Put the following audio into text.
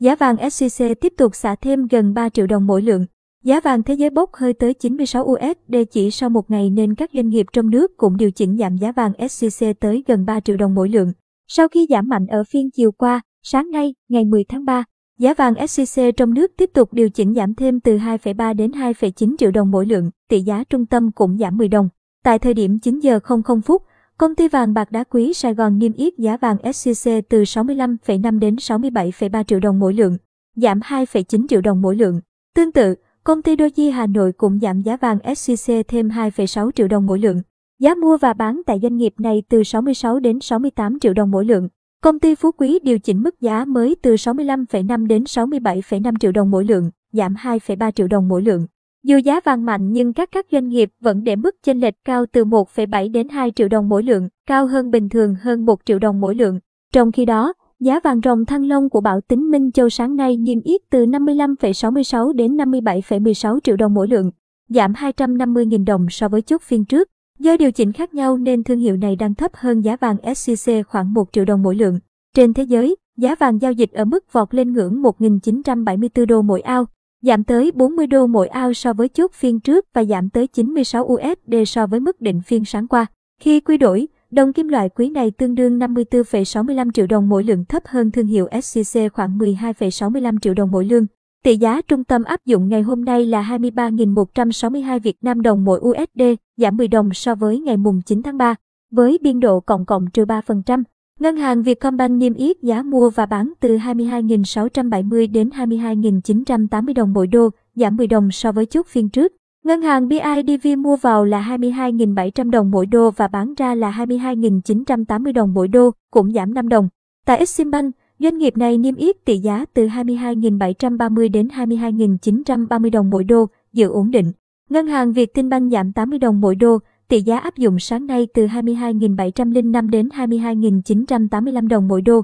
Giá vàng SJC tiếp tục xả thêm gần 3 triệu đồng mỗi lượng. Giá vàng thế giới bốc hơi tới 96 USD chỉ sau một ngày nên các doanh nghiệp trong nước cũng điều chỉnh giảm giá vàng SJC tới gần 3 triệu đồng mỗi lượng. Sau khi giảm mạnh ở phiên chiều qua, sáng nay, ngày 10 tháng 3, giá vàng SJC trong nước tiếp tục điều chỉnh giảm thêm từ 2,3 đến 2,9 triệu đồng mỗi lượng, tỷ giá trung tâm cũng giảm 10 đồng. Tại thời điểm 9 giờ 00 phút, Công ty vàng bạc đá quý Sài Gòn niêm yết giá vàng SJC từ 65,5 đến 67,3 triệu đồng mỗi lượng, giảm 2,9 triệu đồng mỗi lượng. Tương tự, công ty Doji Hà Nội cũng giảm giá vàng SJC thêm 2,6 triệu đồng mỗi lượng. Giá mua và bán tại doanh nghiệp này từ 66 đến 68 triệu đồng mỗi lượng. Công ty Phú Quý điều chỉnh mức giá mới từ 65,5 đến 67,5 triệu đồng mỗi lượng, giảm 2,3 triệu đồng mỗi lượng. Dù giá vàng mạnh nhưng các các doanh nghiệp vẫn để mức chênh lệch cao từ 1,7 đến 2 triệu đồng mỗi lượng, cao hơn bình thường hơn 1 triệu đồng mỗi lượng. Trong khi đó, giá vàng rồng thăng long của Bảo Tính Minh Châu sáng nay niêm yết từ 55,66 đến 57,16 triệu đồng mỗi lượng, giảm 250.000 đồng so với chốt phiên trước. Do điều chỉnh khác nhau nên thương hiệu này đang thấp hơn giá vàng SJC khoảng 1 triệu đồng mỗi lượng. Trên thế giới, giá vàng giao dịch ở mức vọt lên ngưỡng 1.974 đô mỗi ao, giảm tới 40 đô mỗi ao so với chốt phiên trước và giảm tới 96 USD so với mức định phiên sáng qua. Khi quy đổi, đồng kim loại quý này tương đương 54,65 triệu đồng mỗi lượng thấp hơn thương hiệu SCC khoảng 12,65 triệu đồng mỗi lượng. Tỷ giá trung tâm áp dụng ngày hôm nay là 23.162 Việt Nam đồng mỗi USD, giảm 10 đồng so với ngày mùng 9 tháng 3, với biên độ cộng cộng trừ 3%. Ngân hàng Vietcombank niêm yết giá mua và bán từ 22.670 đến 22.980 đồng mỗi đô, giảm 10 đồng so với chốt phiên trước. Ngân hàng BIDV mua vào là 22.700 đồng mỗi đô và bán ra là 22.980 đồng mỗi đô, cũng giảm 5 đồng. Tại Eximbank, doanh nghiệp này niêm yết tỷ giá từ 22.730 đến 22.930 đồng mỗi đô, giữ ổn định. Ngân hàng Vietinbank giảm 80 đồng mỗi đô, Tỷ giá áp dụng sáng nay từ 22.705 đến 22.985 đồng mỗi đô.